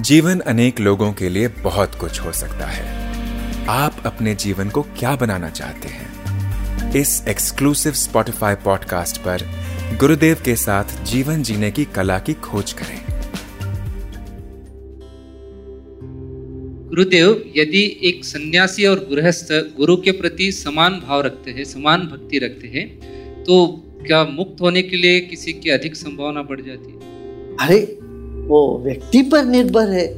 जीवन अनेक लोगों के लिए बहुत कुछ हो सकता है। आप अपने जीवन को क्या बनाना चाहते हैं? इस एक्सक्लूसिव स्पॉटिफाई पॉडकास्ट पर गुरुदेव के साथ जीवन जीने की कला की खोज करें। गुरुदेव यदि एक सन्यासी और गृहस्थ गुरु के प्रति समान भाव रखते हैं समान भक्ति रखते हैं तो क्या मुक्त होने के लिए किसी की अधिक संभावना बढ़ जाती है? अरे वो व्यक्ति पर निर्भर है।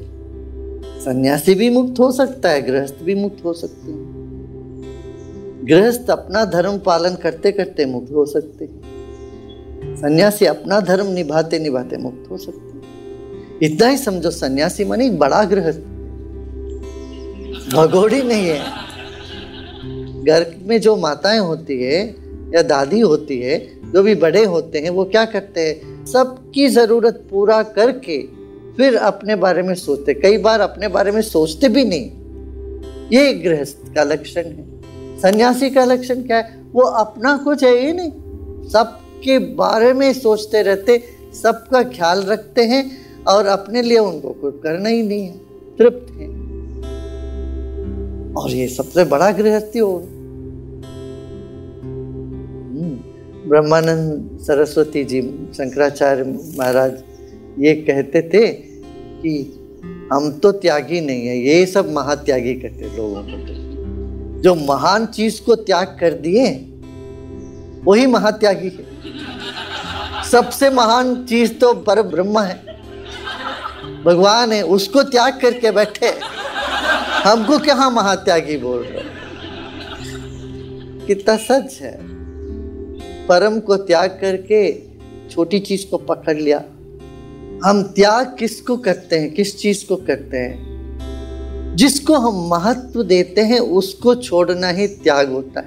सन्यासी भी मुक्त हो सकता है, गृहस्थ भी मुक्त हो सकते हैं। गृहस्थ अपना धर्म पालन करते करते मुक्त हो सकते हैं। सन्यासी अपना धर्म निभाते निभाते मुक्त हो सकते हैं। इतना ही समझो, सन्यासी मानी बड़ा गृहस्थ। भगोड़ी नहीं है। घर में जो माताएँ होती है या दादी होती है, जो भी बड़े होते हैं, वो क्या करते हैं? सबकी ज़रूरत पूरा करके फिर अपने बारे में सोचते। कई बार अपने बारे में सोचते भी नहीं। ये गृहस्थ का लक्षण है। सन्यासी का लक्षण क्या है? वो अपना कुछ है ही नहीं। सबके बारे में सोचते रहते, सबका ख्याल रखते हैं और अपने लिए उनको कुछ करना ही नहीं है। तृप्त है। और ये सबसे बड़ा गृहस्थी हो ब्रह्मानंद सरस्वती जी, शंकराचार्य महाराज ये कहते थे कि हम तो त्यागी नहीं है, ये सब महात्यागी कहते लोगों को तो। जो महान चीज़ को त्याग कर दिए, वही महात्यागी है। सबसे महान चीज़ तो पर ब्रह्म है। भगवान है, उसको त्याग करके बैठे। हमको क्या महात्यागी बोल रहे कितना सच है। परम को त्याग करके छोटी चीज़ को पकड़ लिया। हम त्याग किसको करते हैं? किस चीज़ को करते हैं? जिसको हम महत्व देते हैं, उसको छोड़ना ही त्याग होता है।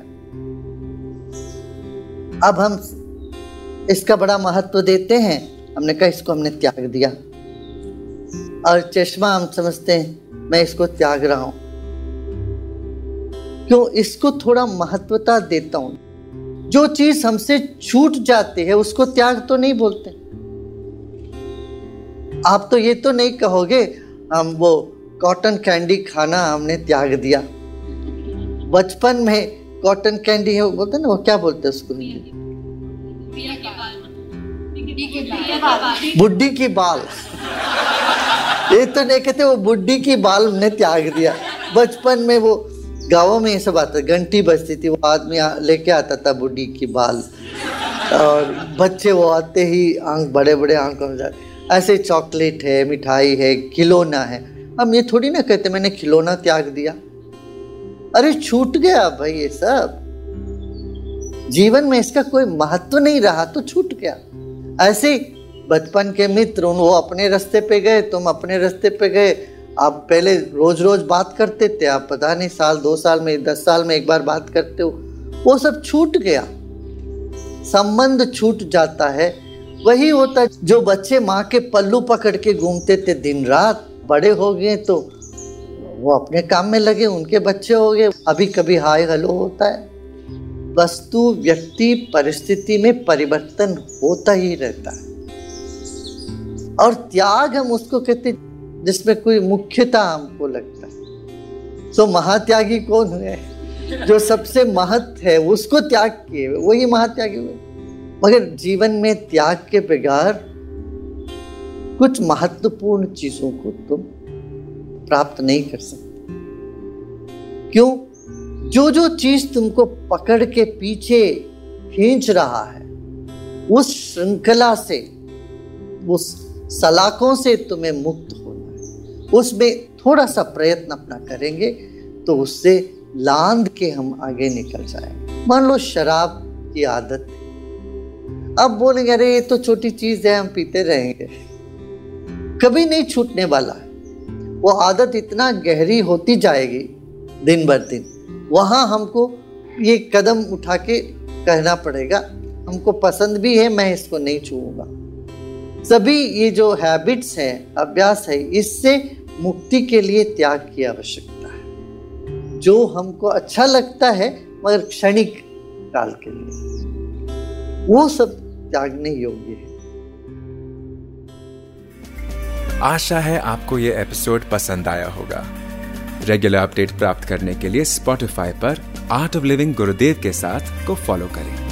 अब हम इसका बड़ा महत्व देते हैं। हमने कहा, इसको हमने त्याग दिया। और चश्मा हम समझते हैं, मैं इसको त्याग रहा हूँ। क्यों? इसको थोड़ा महत्वता देता हूँ। जो चीज़ हमसे छूट जाती है, उसको त्याग तो नहीं बोलते। आप तो ये तो नहीं कहोगे, हम वो कॉटन कैंडी खाना हमने त्याग दिया। बचपन में कॉटन कैंडी है, वो बोलते ना, वो क्या बोलते उसको? बुढ़ी की बाल। ये तो नहीं कहते, वो बुढ़ी की बाल हमने त्याग दिया। बचपन में वो गाँवों में ये सब आता घंटी बजती थी, वो आदमी लेके आता था बुढ़ी की बाल। और बच्चे वो आते ही आँख बड़े बड़े आँखों में जाते। ऐसे चॉकलेट है, मिठाई है, खिलौना है। हम ये थोड़ी ना कहते, मैंने खिलौना त्याग दिया। अरे, छूट गया भाई ये सब। जीवन में इसका कोई महत्व नहीं रहा तो छूट गया। ऐसे बचपन के मित्र वो अपने रास्ते पे गए, तुम अपने रास्ते पे गए। आप पहले रोज रोज बात करते थे, आप पता नहीं, साल, दो साल में, दस साल में एक बार बात करते हो। वो सब छूट गया। संबंध छूट जाता है। वही होता है, जो बच्चे माँ के पल्लू पकड़ के घूमते थे दिन रात, बड़े हो गए तो वो अपने काम में लगे, उनके बच्चे हो गए। अभी कभी हाय, हेलो होता है। वस्तु, व्यक्ति, परिस्थिति में परिवर्तन होता ही रहता है। और त्याग हम उसको कहते जिसमें कोई मुख्यता हमको लगता है। तो महात्यागी कौन है? जो सबसे महत्व है, उसको त्याग किए वही महात्यागी हुए। मगर जीवन में त्याग के बगैर कुछ महत्वपूर्ण चीज़ों को तुम प्राप्त नहीं कर सकते। क्यों? जो जो चीज़ तुमको पकड़ के पीछे खींच रहा है, उस श्रृंखला से, उस सलाखों से तुम्हें मुक्त उसमें थोड़ा सा प्रयत्न अपना करेंगे तो उससे लांद के हम आगे निकल जाएँगे। मान लो शराब की आदत अब बोलेंगे, अरे, ये तो छोटी चीज़ है, हम पीते रहेंगे। कभी नहीं छूटने वाला वो आदत इतना गहरी होती जाएगी दिन बर दिन। वहाँ हमको ये कदम उठा के कहना पड़ेगा, हमको पसंद भी है, मैं इसको नहीं छूँगा सभी ये जो हैबिट्स हैं, अभ्यास है, इससे मुक्ति के लिए त्याग की आवश्यकता है। जो हमको अच्छा लगता है, मगर क्षणिक काल के लिए। वो सब त्यागने योग्य है। आशा है आपको ये एपिसोड पसंद आया होगा। रेगुलर अपडेट प्राप्त करने के लिए स्पॉटिफाई पर आर्ट ऑफ़ लिविंग गुरुदेव के साथ को फॉलो करें।